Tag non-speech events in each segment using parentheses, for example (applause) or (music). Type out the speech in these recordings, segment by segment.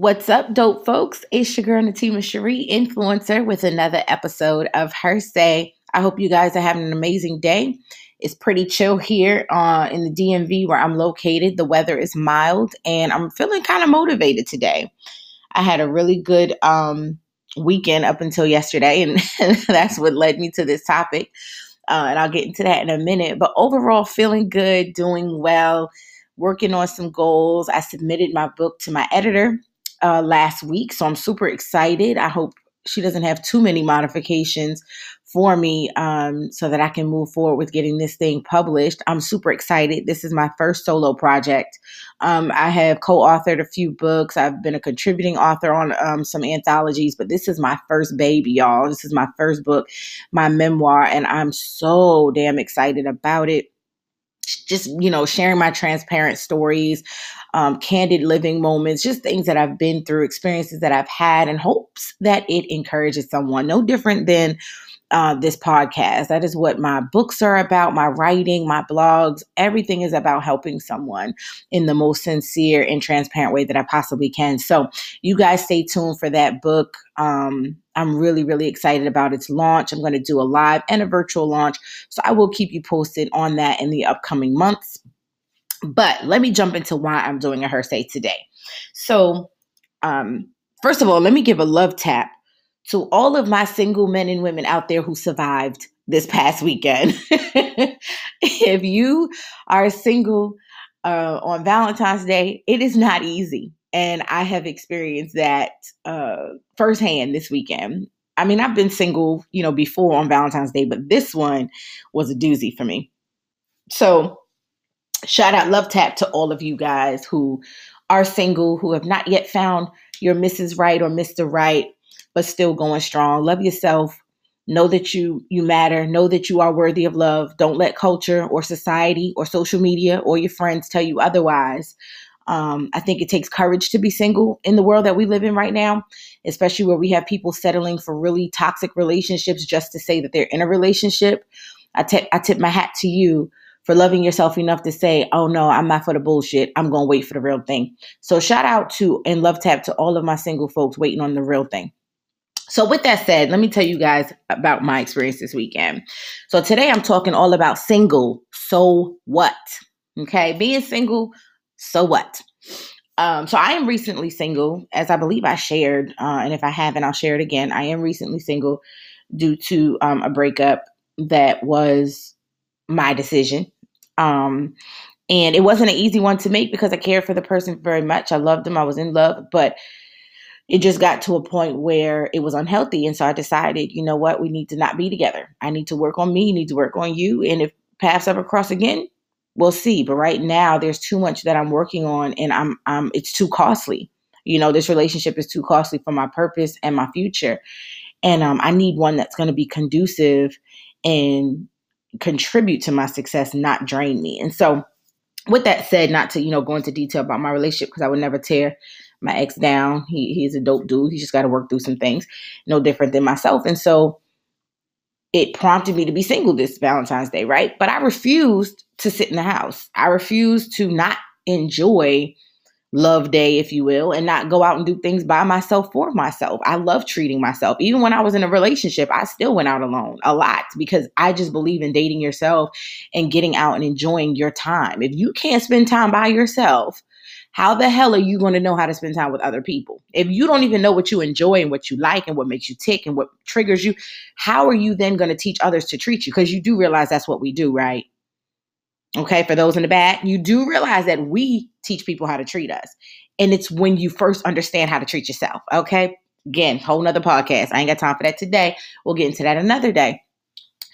What's up, dope folks? It's your girl Natima Cherie, influencer, with another episode of Her Say. I hope you guys are having an amazing day. It's pretty chill here uh, in the DMV where I'm located. The weather is mild, and I'm feeling kind of motivated today. I had a really good um, weekend up until yesterday, and (laughs) that's what led me to this topic. Uh, and I'll get into that in a minute. But overall, feeling good, doing well, working on some goals. I submitted my book to my editor uh, last week. So I'm super excited. I hope she doesn't have too many modifications for me um, so that I can move forward with getting this thing published. I'm super excited. This is my first solo project. Um, I have co authored a few books, I've been a contributing author on um, some anthologies, but this is my first baby, y'all. This is my first book, my memoir, and I'm so damn excited about it just you know sharing my transparent stories um, candid living moments just things that i've been through experiences that i've had and hopes that it encourages someone no different than uh, this podcast that is what my books are about my writing my blogs everything is about helping someone in the most sincere and transparent way that i possibly can so you guys stay tuned for that book um, I'm really, really excited about its launch. I'm going to do a live and a virtual launch. So I will keep you posted on that in the upcoming months. But let me jump into why I'm doing a Her Say today. So, um, first of all, let me give a love tap to all of my single men and women out there who survived this past weekend. (laughs) if you are single uh, on Valentine's Day, it is not easy. And I have experienced that uh, firsthand this weekend. I mean, I've been single, you know, before on Valentine's Day, but this one was a doozy for me. So, shout out, love tap to all of you guys who are single, who have not yet found your Mrs. Right or Mr. Right, but still going strong. Love yourself. Know that you you matter. Know that you are worthy of love. Don't let culture or society or social media or your friends tell you otherwise. Um, I think it takes courage to be single in the world that we live in right now, especially where we have people settling for really toxic relationships just to say that they're in a relationship. I, tip my hat to you for loving yourself enough to say, oh no, I'm not for the bullshit. I'm going to wait for the real thing. So shout out to and love tap to all of my single folks waiting on the real thing. So, with that said, let me tell you guys about my experience this weekend. So, today I'm talking all about single. So, what? Okay. Being single so what? Um, so I am recently single, as I believe I shared, uh, and if I haven't, I'll share it again. I am recently single due to um, a breakup that was my decision. Um, and it wasn't an easy one to make because I cared for the person very much. I loved them. I was in love, but it just got to a point where it was unhealthy. And so I decided, you know what, we need to not be together. I need to work on me, you need to work on you. And if paths ever cross again, we'll see. But right now, there's too much that I'm working on, and I'm, I'm it's too costly. You know, this relationship is too costly for my purpose and my future, and um, I need one that's going to be conducive and contribute to my success, not drain me. And so, with that said, not to you know go into detail about my relationship because I would never tear my ex down. He he's a dope dude. He's just got to work through some things, no different than myself. And so it prompted me to be single this Valentine's Day, right? But I refused to sit in the house. I refused to not enjoy love day, if you will, and not go out and do things by myself for myself. I love treating myself. Even when I was in a relationship, I still went out alone a lot because I just believe in dating yourself and getting out and enjoying your time. If you can't spend time by yourself, how the hell are you going to know how to spend time with other people? If you don't even know what you enjoy and what you like and what makes you tick and what triggers you, how are you then going to teach others to treat you? Because you do realize that's what we do, right? Okay, for those in the back, you do realize that we teach people how to treat us. And it's when you first understand how to treat yourself. Okay. Again, whole nother podcast. I ain't got time for that today. We'll get into that another day.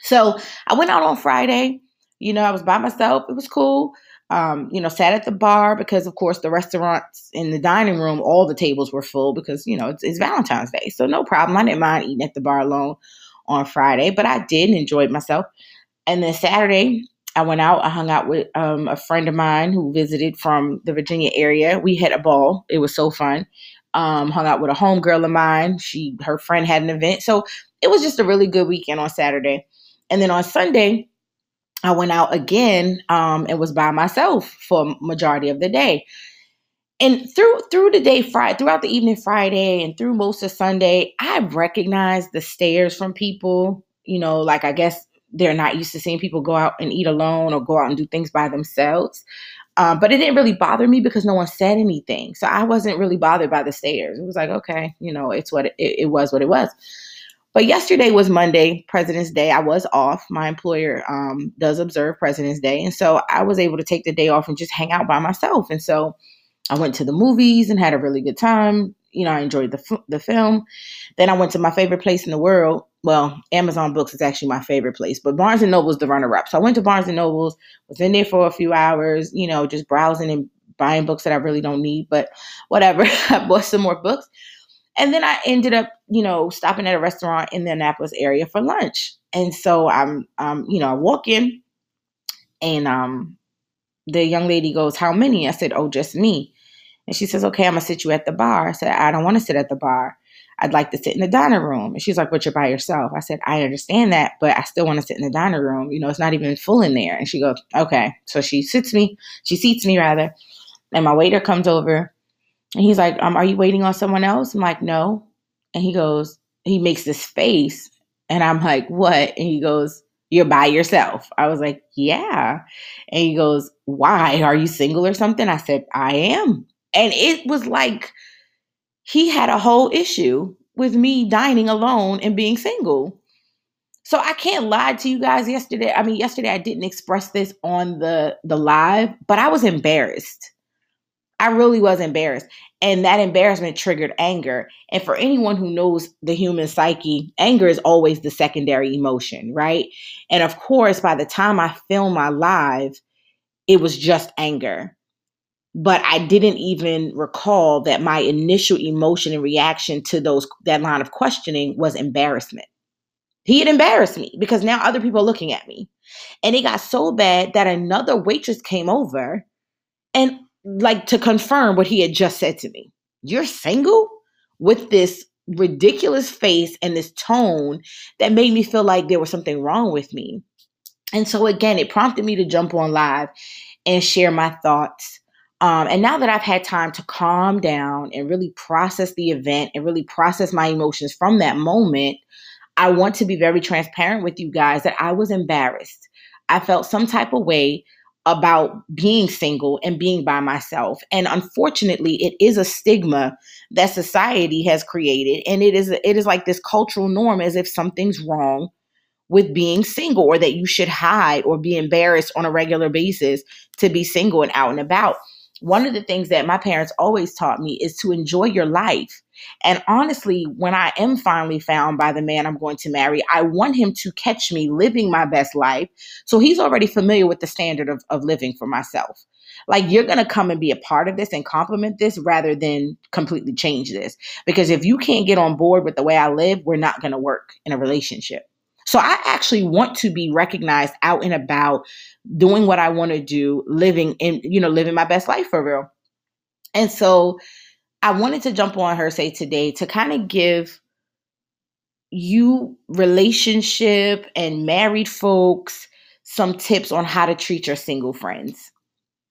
So I went out on Friday. You know, I was by myself. It was cool um, you know, sat at the bar because, of course, the restaurants in the dining room, all the tables were full because, you know, it's, it's Valentine's Day. So, no problem. I didn't mind eating at the bar alone on Friday, but I did enjoy it myself. And then Saturday, I went out. I hung out with um, a friend of mine who visited from the Virginia area. We had a ball. It was so fun. Um, hung out with a homegirl of mine. She, her friend had an event. So it was just a really good weekend on Saturday. And then on Sunday, I went out again um, and was by myself for majority of the day. and through through the day Friday, throughout the evening Friday, and through most of Sunday, I recognized the stares from people. You know, like I guess they're not used to seeing people go out and eat alone or go out and do things by themselves. Um, but it didn't really bother me because no one said anything. So I wasn't really bothered by the stares. It was like, okay, you know, it's what it, it was what it was. But yesterday was Monday, President's Day. I was off. My employer um, does observe President's Day. And so I was able to take the day off and just hang out by myself. And so I went to the movies and had a really good time. You know, I enjoyed the, the film. Then I went to my favorite place in the world. Well, Amazon Books is actually my favorite place, but Barnes and Noble is the runner up. So I went to Barnes and Nobles, was in there for a few hours, you know, just browsing and buying books that I really don't need, but whatever. (laughs) I bought some more books. And then I ended up, you know, stopping at a restaurant in the Annapolis area for lunch. And so I'm, um, you know, I walk in and um, the young lady goes, How many? I said, Oh, just me. And she says, Okay, I'm gonna sit you at the bar. I said, I don't want to sit at the bar. I'd like to sit in the dining room. And she's like, But you're by yourself. I said, I understand that, but I still want to sit in the dining room. You know, it's not even full in there. And she goes, Okay. So she sits me, she seats me rather. And my waiter comes over and he's like, um, Are you waiting on someone else? I'm like, No. And he goes, He makes this face. And I'm like, What? And he goes, You're by yourself. I was like, Yeah. And he goes, Why? Are you single or something? I said, I am. And it was like he had a whole issue with me dining alone and being single. So I can't lie to you guys yesterday. I mean, yesterday I didn't express this on the the live, but I was embarrassed. I really was embarrassed. And that embarrassment triggered anger. And for anyone who knows the human psyche, anger is always the secondary emotion, right? And of course, by the time I filmed my live, it was just anger but I didn't even recall that my initial emotion and reaction to those that line of questioning was embarrassment. He had embarrassed me because now other people are looking at me. And it got so bad that another waitress came over and like to confirm what he had just said to me. You're single with this ridiculous face and this tone that made me feel like there was something wrong with me. And so again, it prompted me to jump on live and share my thoughts um, and now that I've had time to calm down and really process the event and really process my emotions from that moment, I want to be very transparent with you guys that I was embarrassed. I felt some type of way about being single and being by myself. And unfortunately, it is a stigma that society has created and it is it is like this cultural norm as if something's wrong with being single or that you should hide or be embarrassed on a regular basis to be single and out and about one of the things that my parents always taught me is to enjoy your life. And honestly, when I am finally found by the man I'm going to marry, I want him to catch me living my best life. So he's already familiar with the standard of, of living for myself. Like, you're going to come and be a part of this and complement this rather than completely change this. Because if you can't get on board with the way I live, we're not going to work in a relationship. So I actually want to be recognized out and about doing what I want to do, living in, you know, living my best life for real. And so I wanted to jump on her say today to kind of give you relationship and married folks some tips on how to treat your single friends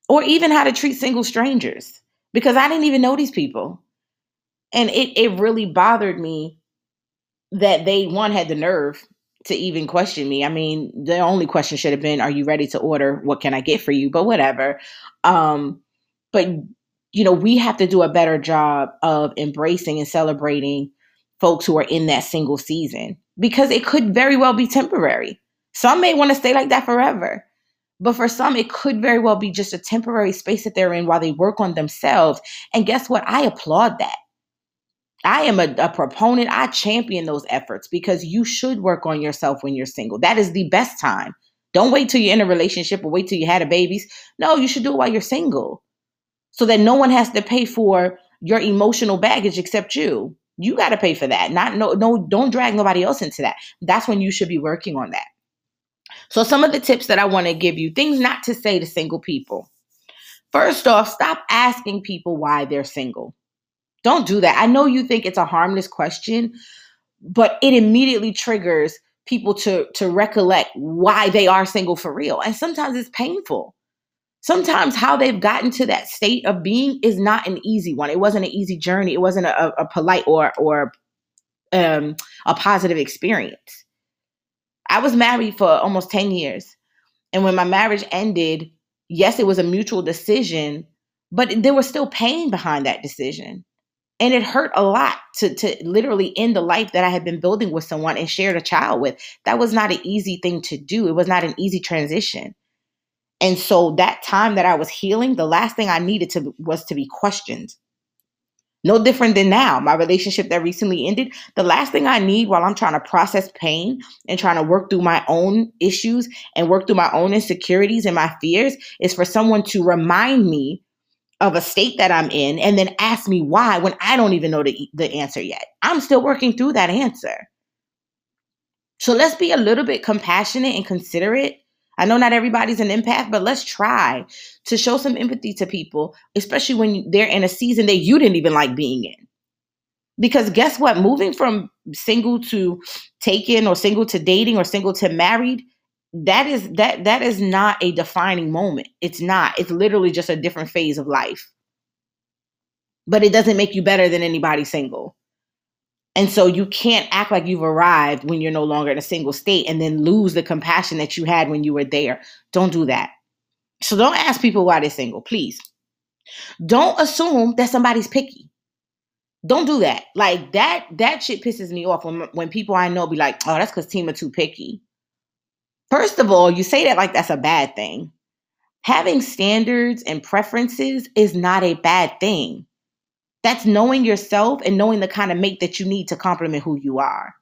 or even how to treat single strangers because I didn't even know these people. And it, it really bothered me that they, one, had the nerve to even question me. I mean, the only question should have been, "Are you ready to order? What can I get for you?" But whatever. Um, but you know, we have to do a better job of embracing and celebrating folks who are in that single season because it could very well be temporary. Some may want to stay like that forever. But for some, it could very well be just a temporary space that they're in while they work on themselves. And guess what? I applaud that. I am a, a, proponent. I champion those efforts because you should work on yourself when you're single. That is the best time. Don't wait till you're in a relationship or wait till you had a babies. No, you should do it while you're single so that no one has to pay for your emotional baggage except you. You got to pay for that. Not no no don't drag nobody else into that. That's when you should be working on that. So some of the tips that I want to give you, things not to say to single people. First off, stop asking people why they're single. Don't do that. I know you think it's a harmless question, but it immediately triggers people to to recollect why they are single for real. And sometimes it's painful. sometimes how they've gotten to that state of being is not an easy one. It wasn't an easy journey. It wasn't a, a polite or or um, a positive experience. I was married for almost 10 years. And when my marriage ended, yes, it was a mutual decision, but there was still pain behind that decision. And it hurt a lot to, to literally end the life that I had been building with someone and shared a child with. That was not an easy thing to do. It was not an easy transition. And so that time that I was healing, the last thing I needed to was to be questioned. No different than now. My relationship that recently ended, the last thing I need while I'm trying to process pain and trying to work through my own issues and work through my own insecurities and my fears is for someone to remind me of a state that I'm in and then ask me why when I don't even know the, the answer yet. I'm still working through that answer. So let's be a little bit compassionate and considerate I know not everybody's an empath, but let's try to show some empathy to people, especially when they're in a season that you didn't even like being in. Because guess what? Moving from single to taken or single to dating or single to married, that is that that is not a defining moment. It's not. It's literally just a different phase of life. But it doesn't make you better than anybody single. And so you can't act like you've arrived when you're no longer in a single state and then lose the compassion that you had when you were there. Don't do that. So don't ask people why they're single, please. Don't assume that somebody's picky. Don't do that. Like that that shit pisses me off when when people I know be like, "Oh, that's cuz team are too picky." First of all, you say that like that's a bad thing. Having standards and preferences is not a bad thing. That's knowing yourself and knowing the kind of mate that you need to complement who you are.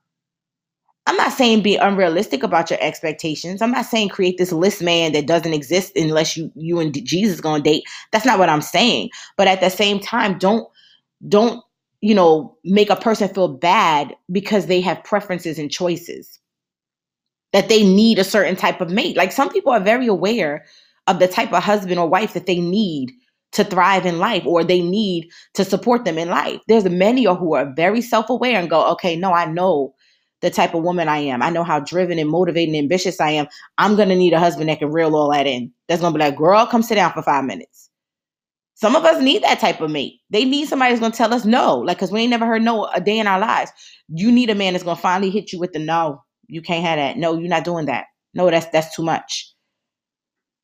I'm not saying be unrealistic about your expectations. I'm not saying create this list man that doesn't exist unless you you and Jesus going to date. That's not what I'm saying. But at the same time, don't don't you know make a person feel bad because they have preferences and choices that they need a certain type of mate. Like some people are very aware of the type of husband or wife that they need to thrive in life or they need to support them in life. There's many who are very self-aware and go, okay, no, I know the type of woman I am. I know how driven and motivated and ambitious I am. I'm gonna need a husband that can reel all that in. That's gonna be like, girl, come sit down for five minutes. Some of us need that type of mate. They need somebody who's gonna tell us no, like because we ain't never heard no a day in our lives. You need a man that's gonna finally hit you with the no. You can't have that. No, you're not doing that. No, that's that's too much.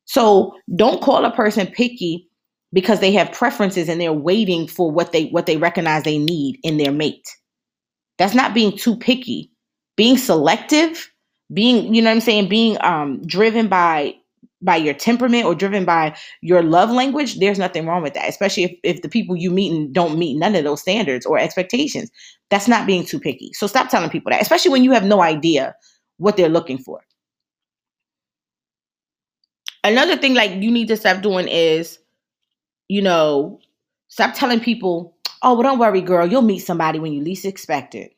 So don't call a person picky because they have preferences and they're waiting for what they what they recognize they need in their mate. That's not being too picky. Being selective, being, you know what I'm saying, being um driven by by your temperament or driven by your love language, there's nothing wrong with that, especially if, if the people you meet and don't meet none of those standards or expectations. That's not being too picky. So stop telling people that, especially when you have no idea what they're looking for. Another thing like you need to stop doing is you know, stop telling people, oh, well, don't worry, girl, you'll meet somebody when you least expect it.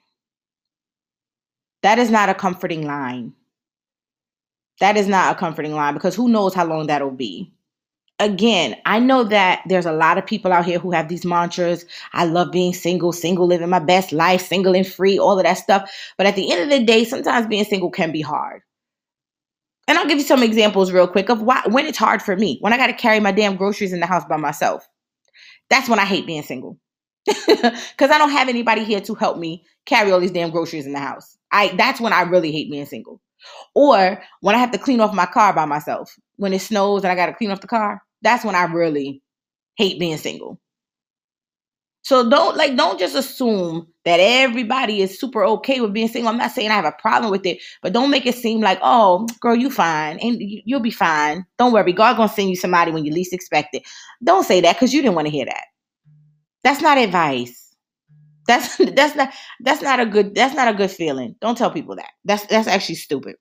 That is not a comforting line. That is not a comforting line because who knows how long that'll be. Again, I know that there's a lot of people out here who have these mantras. I love being single, single, living my best life, single and free, all of that stuff. But at the end of the day, sometimes being single can be hard. And I'll give you some examples real quick of why when it's hard for me. When I got to carry my damn groceries in the house by myself. That's when I hate being single. (laughs) Cuz I don't have anybody here to help me carry all these damn groceries in the house. I that's when I really hate being single. Or when I have to clean off my car by myself. When it snows and I got to clean off the car, that's when I really hate being single. So don't like don't just assume that everybody is super okay with being single. I'm not saying I have a problem with it, but don't make it seem like, oh, girl, you fine and you'll be fine. Don't worry, God gonna send you somebody when you least expect it. Don't say that because you didn't want to hear that. That's not advice. That's (laughs) that's not that's not a good that's not a good feeling. Don't tell people that. That's that's actually stupid.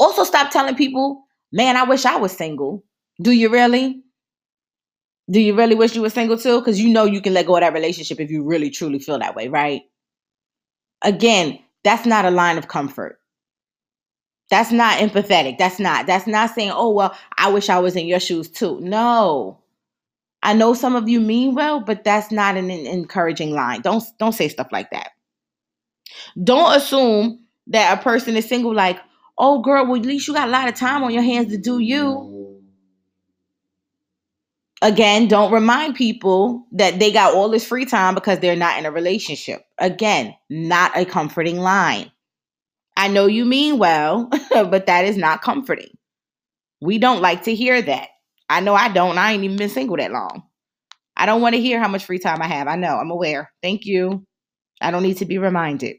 Also, stop telling people, man, I wish I was single. Do you really? Do you really wish you were single too? Because you know you can let go of that relationship if you really truly feel that way, right? Again, that's not a line of comfort. That's not empathetic. That's not. That's not saying, oh, well, I wish I was in your shoes too. No. I know some of you mean well, but that's not an encouraging line. Don't don't say stuff like that. Don't assume that a person is single like, oh girl, well at least you got a lot of time on your hands to do you. Again, don't remind people that they got all this free time because they're not in a relationship. Again, not a comforting line. I know you mean well, (laughs) but that is not comforting. We don't like to hear that. I know I don't. I ain't even been single that long. I don't want to hear how much free time I have. I know. I'm aware. Thank you. I don't need to be reminded.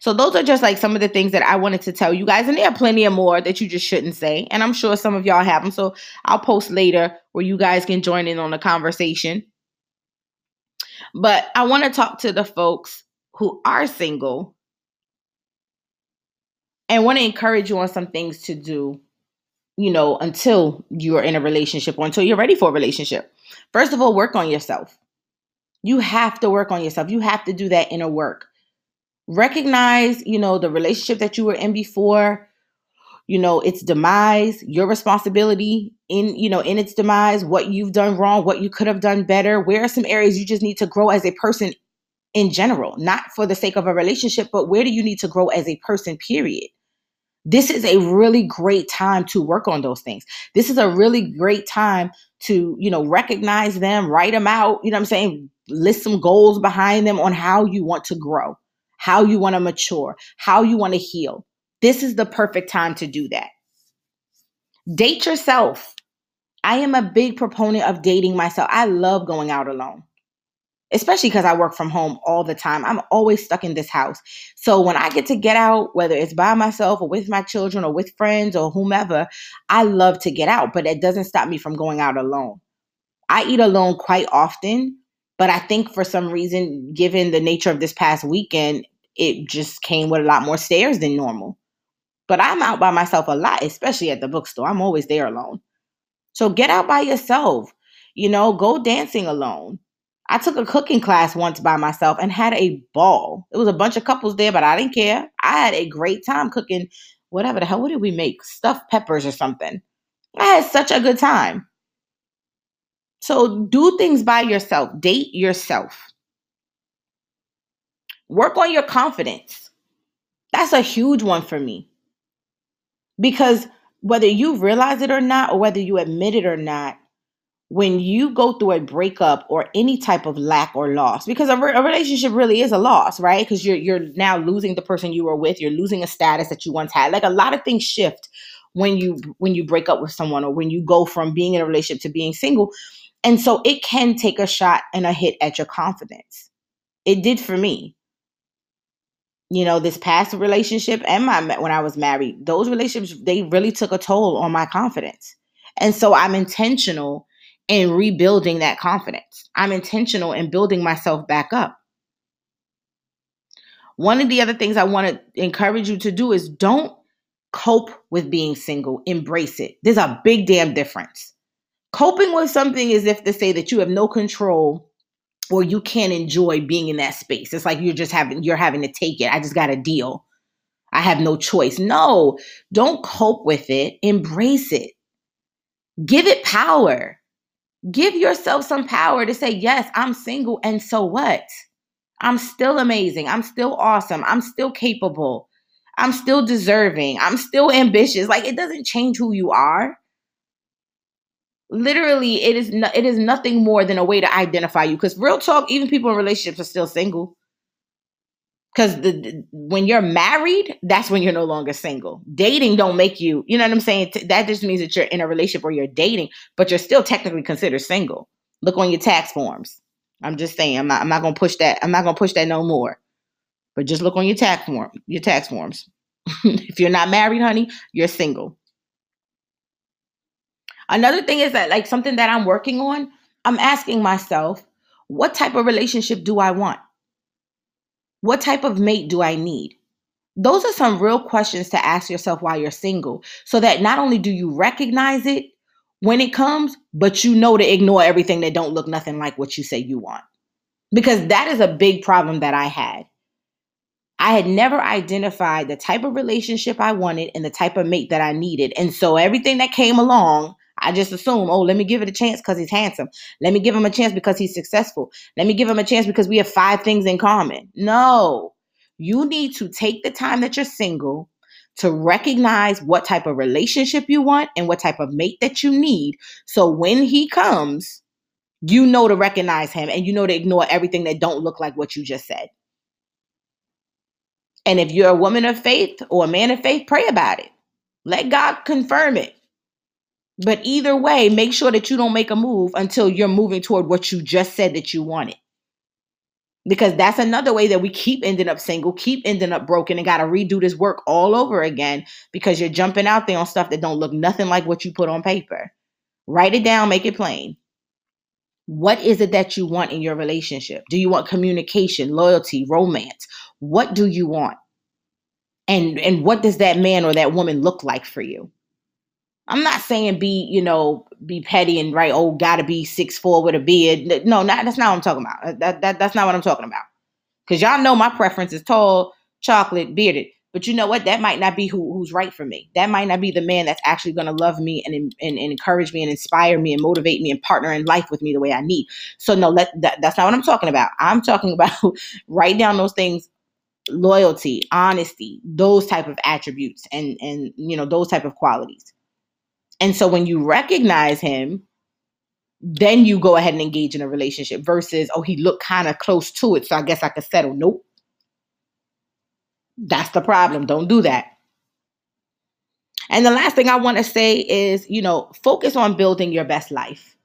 So those are just like some of the things that I wanted to tell you guys. And there are plenty of more that you just shouldn't say. And I'm sure some of y'all have them. So I'll post later where you guys can join in on the conversation. But I want to talk to the folks who are single and want to encourage you on some things to do, you know, until you're in a relationship or until you're ready for a relationship. First of all, work on yourself. You have to work on yourself. You have to do that inner work recognize, you know, the relationship that you were in before, you know, its demise, your responsibility in, you know, in its demise, what you've done wrong, what you could have done better, where are some areas you just need to grow as a person in general, not for the sake of a relationship, but where do you need to grow as a person, period? This is a really great time to work on those things. This is a really great time to, you know, recognize them, write them out, you know I'm saying? List some goals behind them on how you want to grow how you want to mature, how you want to heal. This is the perfect time to do that. Date yourself. I am a big proponent of dating myself. I love going out alone, especially because I work from home all the time. I'm always stuck in this house. So when I get to get out, whether it's by myself or with my children or with friends or whomever, I love to get out, but it doesn't stop me from going out alone. I eat alone quite often but I think for some reason, given the nature of this past weekend, it just came with a lot more stares than normal. But I'm out by myself a lot, especially at the bookstore. I'm always there alone. So get out by yourself. You know, go dancing alone. I took a cooking class once by myself and had a ball. It was a bunch of couples there, but I didn't care. I had a great time cooking whatever the hell. What did we make? Stuffed peppers or something. I had such a good time. So do things by yourself, date yourself. Work on your confidence. That's a huge one for me. Because whether you realize it or not, or whether you admit it or not, when you go through a breakup or any type of lack or loss, because a, re- a relationship really is a loss, right? Because you're you're now losing the person you were with, you're losing a status that you once had. Like a lot of things shift when you when you break up with someone or when you go from being in a relationship to being single and so it can take a shot and a hit at your confidence. It did for me. You know, this past relationship and my when I was married, those relationships they really took a toll on my confidence. And so I'm intentional in rebuilding that confidence. I'm intentional in building myself back up. One of the other things I want to encourage you to do is don't cope with being single, embrace it. There's a big damn difference. Coping with something is if to say that you have no control or you can't enjoy being in that space. It's like you're just having you're having to take it. I just got a deal. I have no choice. No, don't cope with it. Embrace it. Give it power. Give yourself some power to say, yes, I'm single, and so what? I'm still amazing. I'm still awesome. I'm still capable. I'm still deserving. I'm still ambitious. Like it doesn't change who you are literally it is no, it is nothing more than a way to identify you because real talk even people in relationships are still single because the, when you're married that's when you're no longer single. Dating don't make you you know what i'm saying? That just means that you're in a relationship or you're dating but you're still technically considered single. Look on your tax forms. I'm just saying i'm not, I'm not gonna push that i'm not gonna push that no more. But just look on your tax form your tax forms. (laughs) If you're not married honey you're single. Another thing is that, like, something that I'm working on, I'm asking myself, what type of relationship do I want? What type of mate do I need? Those are some real questions to ask yourself while you're single so that not only do you recognize it when it comes, but you know to ignore everything that don't look nothing like what you say you want. Because that is a big problem that I had. I had never identified the type of relationship I wanted and the type of mate that I needed. And so everything that came along, I just assume, oh, let me give it a chance because he's handsome. Let me give him a chance because he's successful. Let me give him a chance because we have five things in common. No, you need to take the time that you're single to recognize what type of relationship you want and what type of mate that you need. So when he comes, you know to recognize him and you know to ignore everything that don't look like what you just said. And if you're a woman of faith or a man of faith, pray about it. Let God confirm it. But either way, make sure that you don't make a move until you're moving toward what you just said that you wanted. Because that's another way that we keep ending up single, keep ending up broken, and got to redo this work all over again because you're jumping out there on stuff that don't look nothing like what you put on paper. Write it down, make it plain. What is it that you want in your relationship? Do you want communication, loyalty, romance? What do you want? And and what does that man or that woman look like for you? I'm not saying be, you know, be petty and right, oh, gotta be six four with a beard. No, not that's not what I'm talking about. Uh, that, that that's not what I'm talking about. Cause y'all know my preference is tall, chocolate, bearded. But you know what? That might not be who, who's right for me. That might not be the man that's actually to love me and, and, and, encourage me and inspire me and motivate me and partner in life with me the way I need. So no, let, that, that's not what I'm talking about. I'm talking (laughs) about write down those things loyalty honesty those type of attributes and and you know those type of qualities and so when you recognize him, then you go ahead and engage in a relationship versus, oh, he looked kind of close to it. So I guess I could settle. Nope. That's the problem. Don't do that. And the last thing I want to say is, you know, focus on building your best life.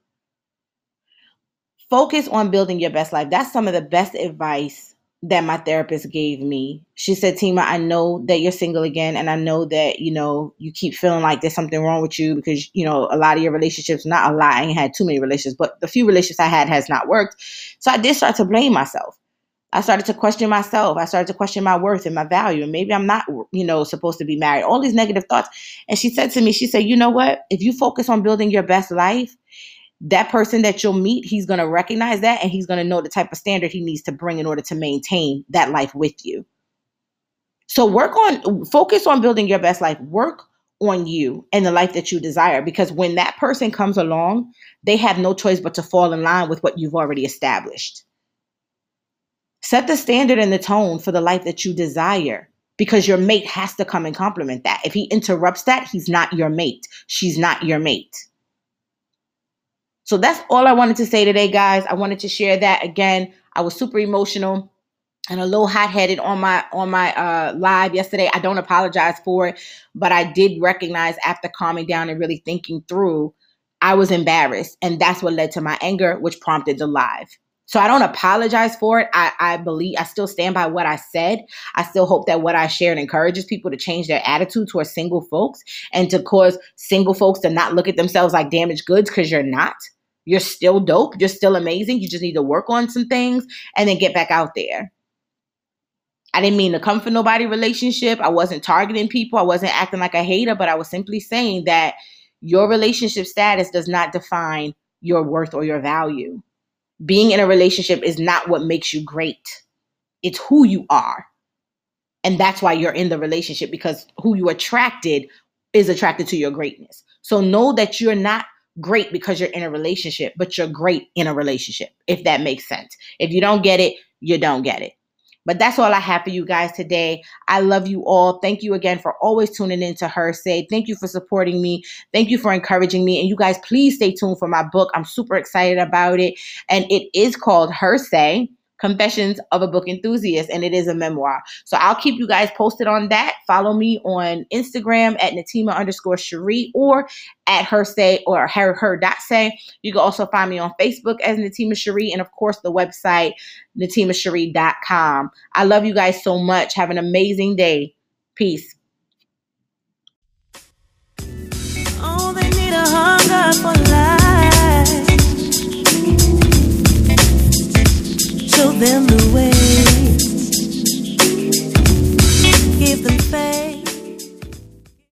Focus on building your best life. That's some of the best advice that my therapist gave me. She said, Tima, I know that you're single again, and I know that, you know, you keep feeling like there's something wrong with you because, you know, a lot of your relationships, not a lot, I ain't had too many relationships, but the few relationships I had has not worked. So I did start to blame myself. I started to question myself. I started to question my worth and my value. And maybe I'm not, you know, supposed to be married. All these negative thoughts. And she said to me, she said, you know what? If you focus on building your best life, that person that you'll meet, he's going to recognize that and he's going to know the type of standard he needs to bring in order to maintain that life with you. So work on focus on building your best life. Work on you and the life that you desire because when that person comes along, they have no choice but to fall in line with what you've already established. Set the standard and the tone for the life that you desire because your mate has to come and complement that. If he interrupts that, he's not your mate. She's not your mate. So that's all I wanted to say today, guys. I wanted to share that again. I was super emotional and a little hot-headed on my on my uh live yesterday. I don't apologize for it, but I did recognize after calming down and really thinking through, I was embarrassed, and that's what led to my anger, which prompted the live. So I don't apologize for it. I, I believe I still stand by what I said. I still hope that what I shared encourages people to change their attitude towards single folks and to cause single folks to not look at themselves like damaged goods because you're not. You're still dope. You're still amazing. You just need to work on some things and then get back out there. I didn't mean to come for nobody relationship. I wasn't targeting people. I wasn't acting like a hater, but I was simply saying that your relationship status does not define your worth or your value. Being in a relationship is not what makes you great. It's who you are. And that's why you're in the relationship because who you attracted is attracted to your greatness. So know that you're not great because you're in a relationship, but you're great in a relationship, if that makes sense. If you don't get it, you don't get it. But that's all I have for you guys today. I love you all. Thank you again for always tuning in to Her Say. Thank you for supporting me. Thank you for encouraging me. And you guys, please stay tuned for my book. I'm super excited about it. And it is called Her Say Confessions of a Book Enthusiast, and it is a memoir. So I'll keep you guys posted on that. Follow me on Instagram at Natima underscore Cherie or at her say or her her dot say. You can also find me on Facebook as Natima Cherie and of course the website natimacherie.com. I love you guys so much. Have an amazing day. Peace. Oh, them the way. Give them faith.